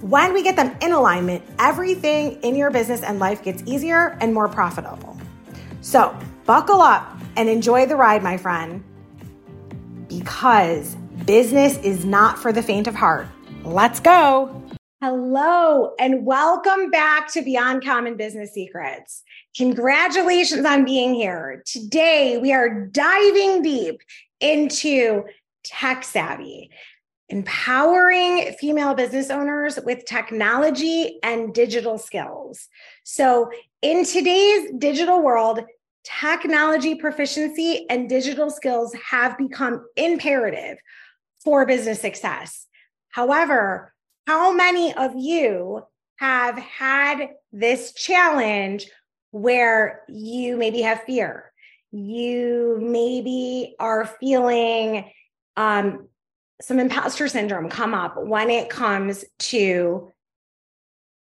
when we get them in alignment, everything in your business and life gets easier and more profitable. So, buckle up and enjoy the ride, my friend, because business is not for the faint of heart. Let's go. Hello, and welcome back to Beyond Common Business Secrets. Congratulations on being here. Today, we are diving deep into tech savvy empowering female business owners with technology and digital skills. So, in today's digital world, technology proficiency and digital skills have become imperative for business success. However, how many of you have had this challenge where you maybe have fear? You maybe are feeling um, some imposter syndrome come up when it comes to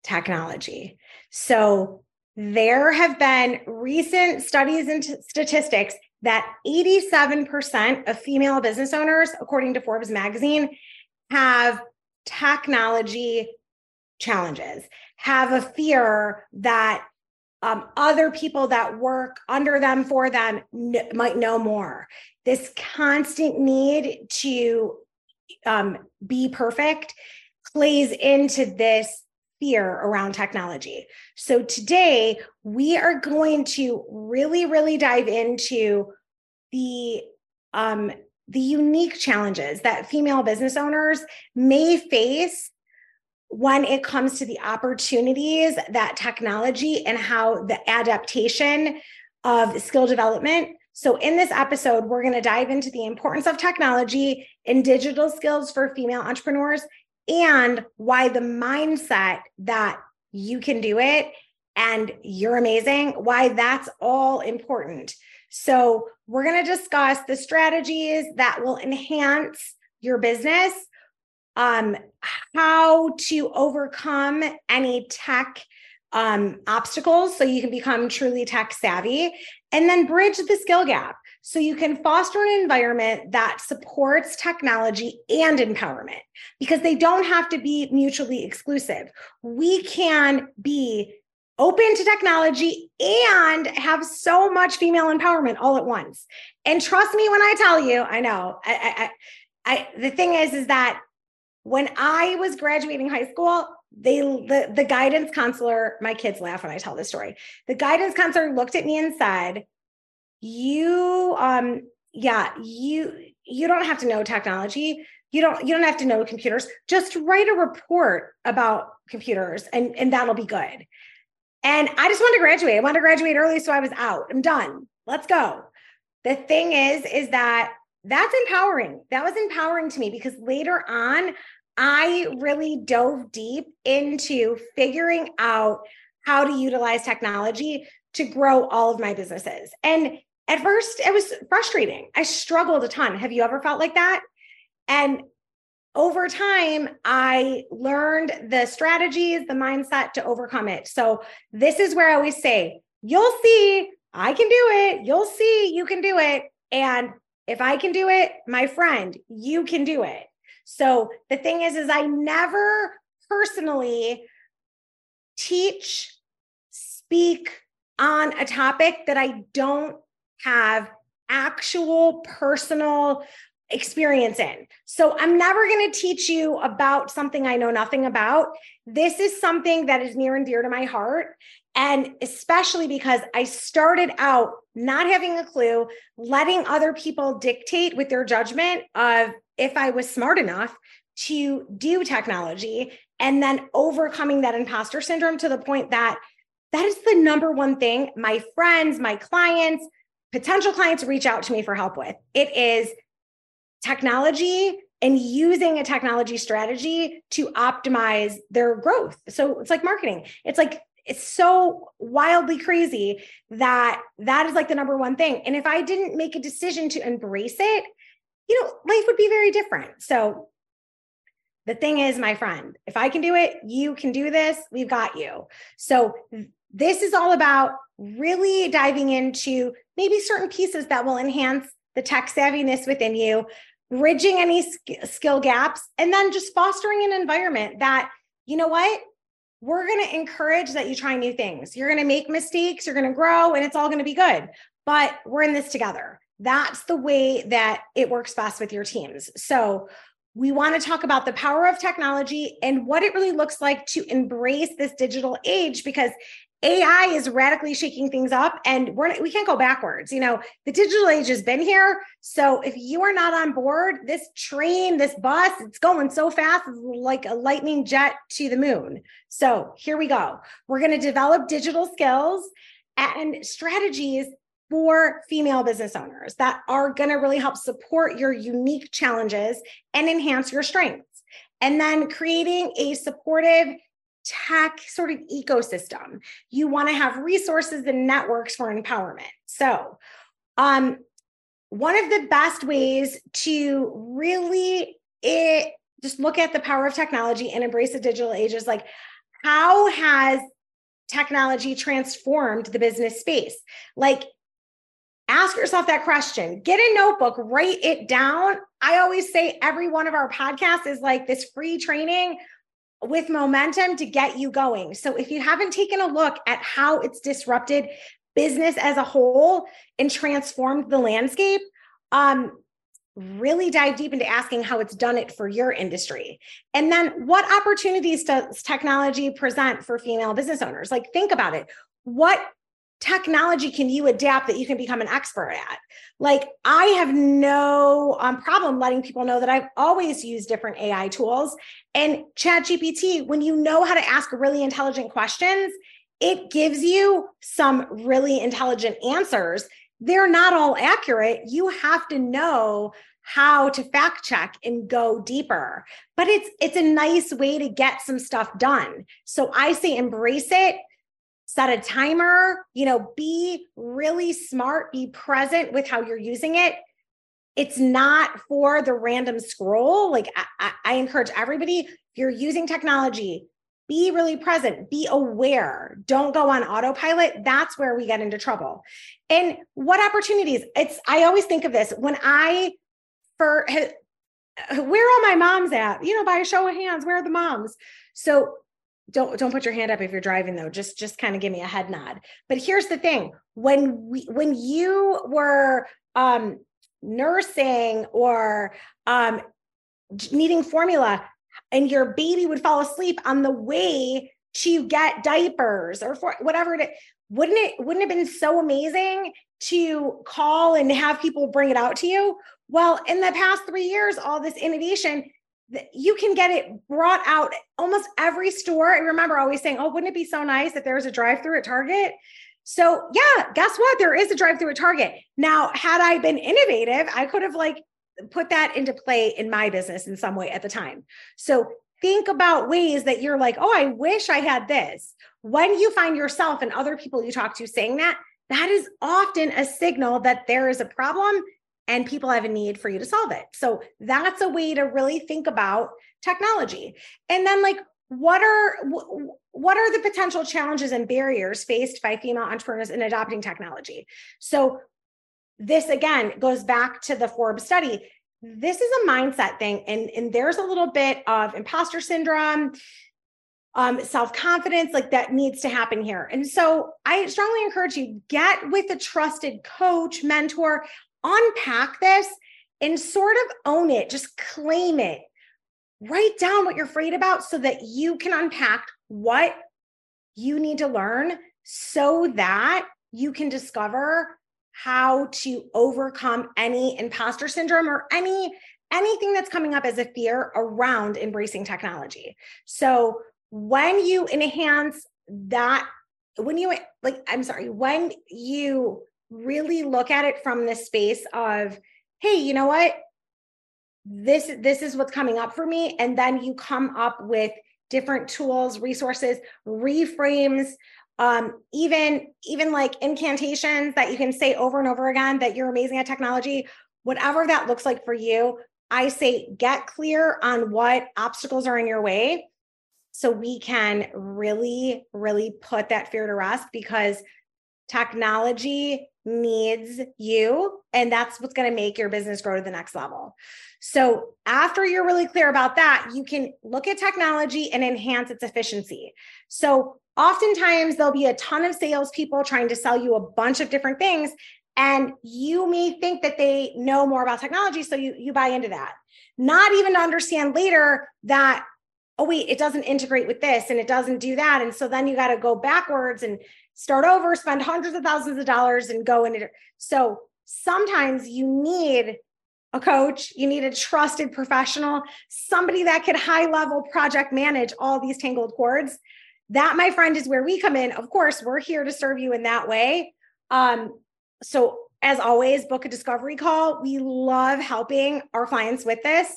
technology. So there have been recent studies and statistics that 87% of female business owners, according to Forbes magazine, have technology challenges, have a fear that um, other people that work under them for them n- might know more. This constant need to um, be perfect plays into this fear around technology. So today we are going to really, really dive into the um, the unique challenges that female business owners may face when it comes to the opportunities that technology and how the adaptation of skill development so, in this episode, we're going to dive into the importance of technology and digital skills for female entrepreneurs and why the mindset that you can do it and you're amazing, why that's all important. So, we're going to discuss the strategies that will enhance your business, um, how to overcome any tech um, obstacles so you can become truly tech savvy and then bridge the skill gap so you can foster an environment that supports technology and empowerment because they don't have to be mutually exclusive. We can be open to technology and have so much female empowerment all at once. And trust me when I tell you, I know. I, I, I the thing is, is that when I was graduating high school, they the, the guidance counselor my kids laugh when i tell this story. The guidance counselor looked at me and said you um yeah you you don't have to know technology. You don't you don't have to know computers. Just write a report about computers and and that'll be good. And i just wanted to graduate. I wanted to graduate early so i was out. I'm done. Let's go. The thing is is that that's empowering. That was empowering to me because later on I really dove deep into figuring out how to utilize technology to grow all of my businesses. And at first, it was frustrating. I struggled a ton. Have you ever felt like that? And over time, I learned the strategies, the mindset to overcome it. So, this is where I always say, You'll see, I can do it. You'll see, you can do it. And if I can do it, my friend, you can do it. So the thing is, is I never personally teach, speak on a topic that I don't have actual personal experience in. So I'm never going to teach you about something I know nothing about. This is something that is near and dear to my heart. And especially because I started out not having a clue, letting other people dictate with their judgment of if I was smart enough to do technology and then overcoming that imposter syndrome to the point that that is the number one thing my friends, my clients, potential clients reach out to me for help with. It is technology and using a technology strategy to optimize their growth. So it's like marketing. It's like it's so wildly crazy that that is like the number one thing. And if I didn't make a decision to embrace it, you know, life would be very different. So the thing is, my friend, if I can do it, you can do this. We've got you. So this is all about really diving into maybe certain pieces that will enhance the tech savviness within you, bridging any skill gaps, and then just fostering an environment that, you know what, we're going to encourage that you try new things. You're going to make mistakes, you're going to grow, and it's all going to be good. But we're in this together. That's the way that it works best with your teams. So, we want to talk about the power of technology and what it really looks like to embrace this digital age because AI is radically shaking things up and we're we can't go backwards. You know, the digital age has been here. So if you are not on board, this train, this bus, it's going so fast, it's like a lightning jet to the moon. So here we go. We're going to develop digital skills and strategies for female business owners that are going to really help support your unique challenges and enhance your strengths. And then creating a supportive tech sort of ecosystem. You want to have resources and networks for empowerment. So, um, one of the best ways to really it just look at the power of technology and embrace the digital age is like how has technology transformed the business space like ask yourself that question get a notebook write it down i always say every one of our podcasts is like this free training with momentum to get you going. So if you haven't taken a look at how it's disrupted business as a whole and transformed the landscape, um, really dive deep into asking how it's done it for your industry. And then what opportunities does technology present for female business owners? Like think about it. What technology can you adapt that you can become an expert at? Like, I have no um, problem letting people know that I've always used different AI tools. And ChatGPT, when you know how to ask really intelligent questions, it gives you some really intelligent answers. They're not all accurate. You have to know how to fact check and go deeper but it's it's a nice way to get some stuff done so i say embrace it set a timer, you know, be really smart, be present with how you're using it. It's not for the random scroll. Like I, I encourage everybody, if you're using technology, be really present, be aware, don't go on autopilot. That's where we get into trouble. And what opportunities? It's, I always think of this when I, for, where are my moms at? You know, by a show of hands, where are the moms? So don't don't put your hand up if you're driving though. Just just kind of give me a head nod. But here's the thing. When we when you were um nursing or um needing formula and your baby would fall asleep on the way to get diapers or for whatever it wouldn't it wouldn't have been so amazing to call and have people bring it out to you? Well in the past 3 years all this innovation you can get it brought out almost every store. I remember always saying, "Oh, wouldn't it be so nice if there was a drive-through at Target?" So, yeah, guess what? There is a drive-through at Target. Now, had I been innovative, I could have like put that into play in my business in some way at the time. So, think about ways that you're like, "Oh, I wish I had this." When you find yourself and other people you talk to saying that, that is often a signal that there is a problem and people have a need for you to solve it. So that's a way to really think about technology. And then like what are what are the potential challenges and barriers faced by female entrepreneurs in adopting technology? So this again goes back to the Forbes study. This is a mindset thing and and there's a little bit of imposter syndrome um, self confidence, like that needs to happen here. And so I strongly encourage you get with a trusted coach, mentor, unpack this and sort of own it, just claim it. Write down what you're afraid about so that you can unpack what you need to learn so that you can discover how to overcome any imposter syndrome or any anything that's coming up as a fear around embracing technology. So when you enhance that when you like i'm sorry when you really look at it from the space of hey you know what? This this is what's coming up for me. And then you come up with different tools resources reframes um, even even like incantations that you can say over and over again that you're amazing at technology. Whatever that looks like for you i say get clear on what obstacles are in your way so we can really, really put that fear to rest because technology needs you and that's what's going to make your business grow to the next level. So after you're really clear about that, you can look at technology and enhance its efficiency. So oftentimes there'll be a ton of salespeople trying to sell you a bunch of different things and you may think that they know more about technology so you you buy into that not even to understand later that oh wait it doesn't integrate with this and it doesn't do that. And so then you got to go backwards and start over spend hundreds of thousands of dollars and go into so sometimes you need a coach you need a trusted professional somebody that could high level project manage all these tangled cords. That my friend is where we come in. Of course we're here to serve you in that way. Um so as always book a discovery call. We love helping our clients with this.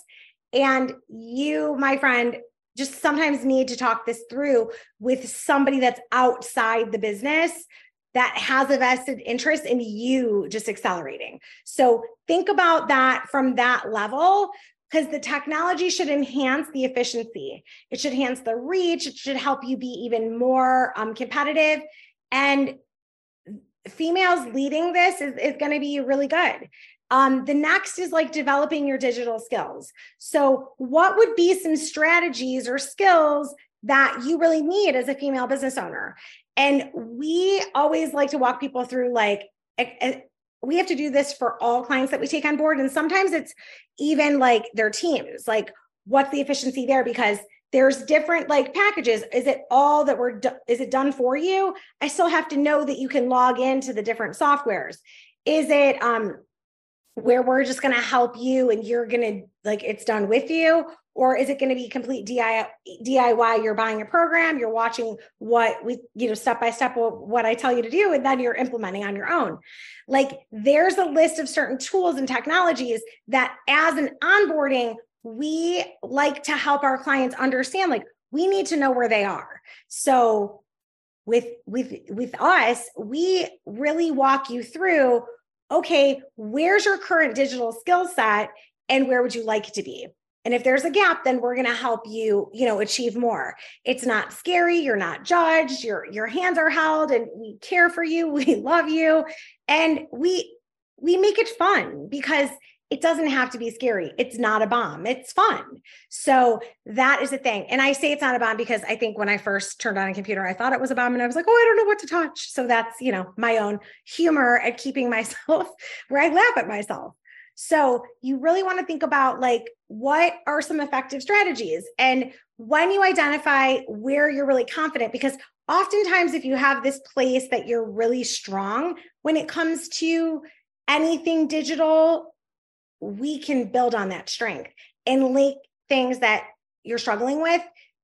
And you my friend just sometimes need to talk this through with somebody that's outside the business that has a vested interest in you just accelerating. So think about that from that level because the technology should enhance the efficiency. It should enhance the reach. It should help you be even more um, competitive. And females leading this is, is going to be really good. Um, the next is like developing your digital skills. So, what would be some strategies or skills that you really need as a female business owner? And we always like to walk people through like, we have to do this for all clients that we take on board. And sometimes it's even like their teams, like, what's the efficiency there? Because there's different like packages is it all that we're do- is it done for you i still have to know that you can log into the different softwares is it um where we're just going to help you and you're going to like it's done with you? Or is it going to be complete DIY you're buying a program you're watching what we you know step by step what I tell you to do and then you're implementing on your own. Like there's a list of certain tools and technologies that as an onboarding we like to help our clients understand like we need to know where they are. So with with with us we really walk you through okay, where's your current digital skill set and where would you like to be? And if there's a gap, then we're going to help you, you know, achieve more. It's not scary. You're not judged. Your your hands are held, and we care for you. We love you, and we we make it fun because it doesn't have to be scary. It's not a bomb. It's fun. So that is the thing. And I say it's not a bomb because I think when I first turned on a computer, I thought it was a bomb and I was like, oh, I don't know what to touch. So that's, you know, my own humor at keeping myself where I laugh at myself. So you really want to think about like what are some effective strategies and when you identify where you're really confident because oftentimes if you have this place that you're really strong when it comes to anything digital we can build on that strength and link things that you're struggling with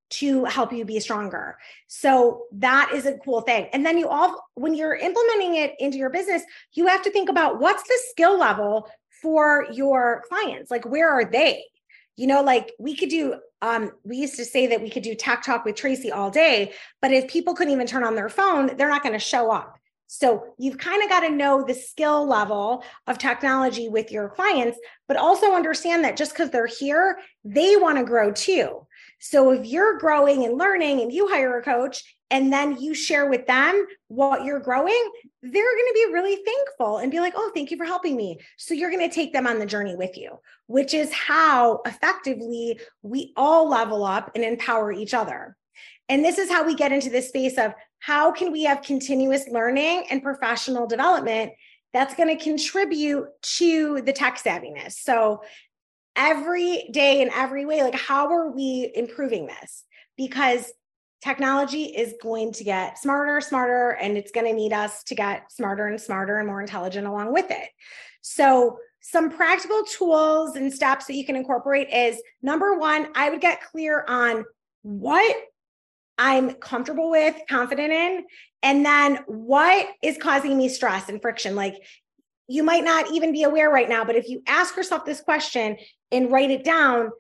to help you be stronger. So that is a cool thing. And then you all when you're implementing it into your business, you have to think about what's the skill level for your clients? Like where are they? You know, like we could do um we used to say that we could do tech talk with Tracey all day, but if people couldn't even turn on their phone, they're not going to show up. So you've kind of got to know the skill level of technology with your clients, but also understand that just because they're here, they want to grow too. So if you're growing and learning and you hire a coach and then you share with them what you're growing, they're going to be really thankful and be like, oh, thank you for helping me. So you're going to take them on the journey with you, which is how effectively we all level up and empower each other. And this is how we get into this space of how can we have continuous learning and professional development that's going to contribute to the tech savviness. So every day in every way, like how are we improving this? Because technology is going to get smarter, smarter, and it's going to need us to get smarter and smarter and more intelligent along with it. So, some practical tools and steps that you can incorporate is number one, I would get clear on what I'm comfortable with, confident in, and then what is causing me stress and friction. Like you might not even be aware right now, but if you ask yourself this question and write it down,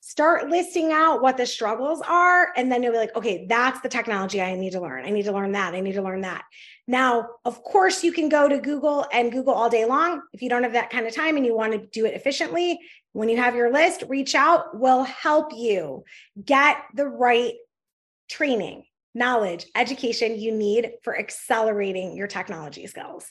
start listing out what the struggles are and then you'll be like okay that's the technology i need to learn. I need to learn that. I need to learn that. Now of course you can go to google and google all day long. If you don't have that kind of time and you want to do it efficiently when you have your list reach out will help you get the right training knowledge education you need for accelerating your technology skills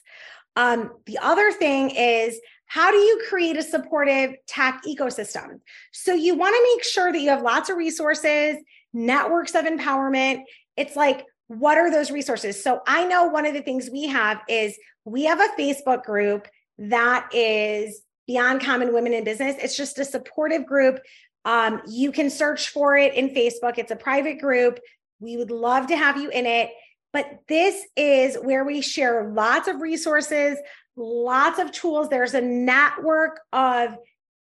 um, the other thing is how do you create a supportive tech ecosystem? So you want to make sure that you have lots of resources, networks of empowerment. It's like, what are those resources? So I know one of the things we have is we have a Facebook group that is Beyond Common Women in Business. It's just a supportive group. Um, you can search for it in Facebook. It's a private group. We would love to have you in it. But this is where we share lots of resources, lots of tools. There's a network of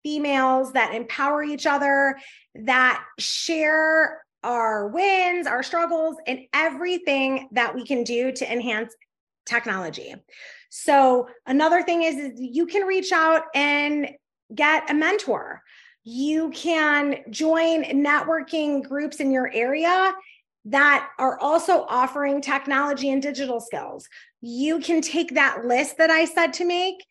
females that empower each other, that share our wins, our struggles, and everything that we can do to enhance technology. So, another thing is, is you can reach out and get a mentor. You can join networking groups in your area that are also offering technology and digital skills. You can take that list that I said to make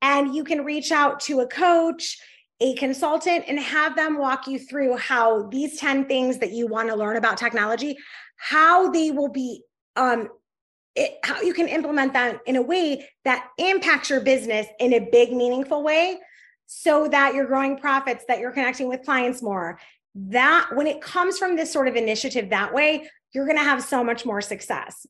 and you can reach out to a coach, a consultant, and have them walk you through how these 10 things that you want to learn about technology, how they will be, um, it, how you can implement them in a way that impacts your business in a big, meaningful way so that you're growing profits, that you're connecting with clients more, that when it comes from this sort of initiative that way, you're going to have so much more success.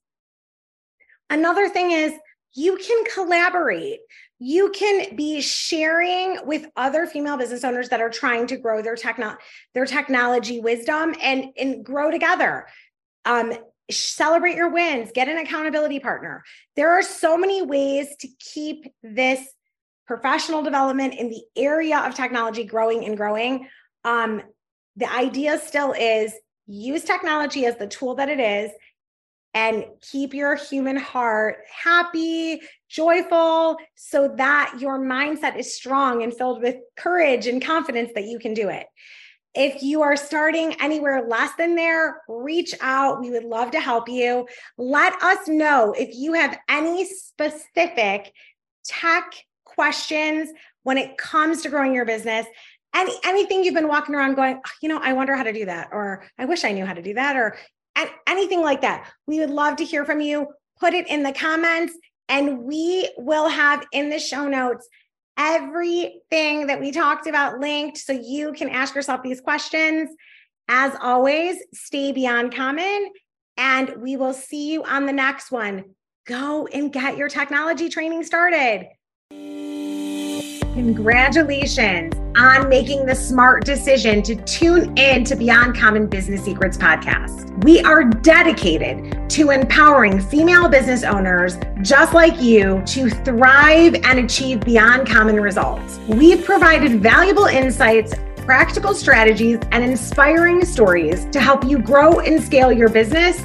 Another thing is you can collaborate. You can be sharing with other female business owners that are trying to grow their techno- their technology wisdom and, and grow together. Um, celebrate your wins, get an accountability partner. There are so many ways to keep this professional development in the area of technology growing and growing. Um, the idea still is use technology as the tool that it is and keep your human heart happy, joyful, so that your mindset is strong and filled with courage and confidence that you can do it. If you are starting anywhere less than there, reach out. We would love to help you. Let us know if you have any specific tech questions when it comes to growing your business any anything you've been walking around going, ah, you know, I wonder how to do that, or I wish I knew how to do that, or anything like that. We would love to hear from you. Put it in the comments, and we will have in the show notes everything that we talked about linked so you can ask yourself these questions. As always, stay beyond common, and we will see you on the next one. Go and get your technology training started. Congratulations on making the smart decision to tune in to Beyond Common Business Secrets podcast. We are dedicated to empowering female business owners just like you to thrive and achieve beyond common results. We've provided valuable insights practical strategies, and inspiring stories to help you grow and scale your business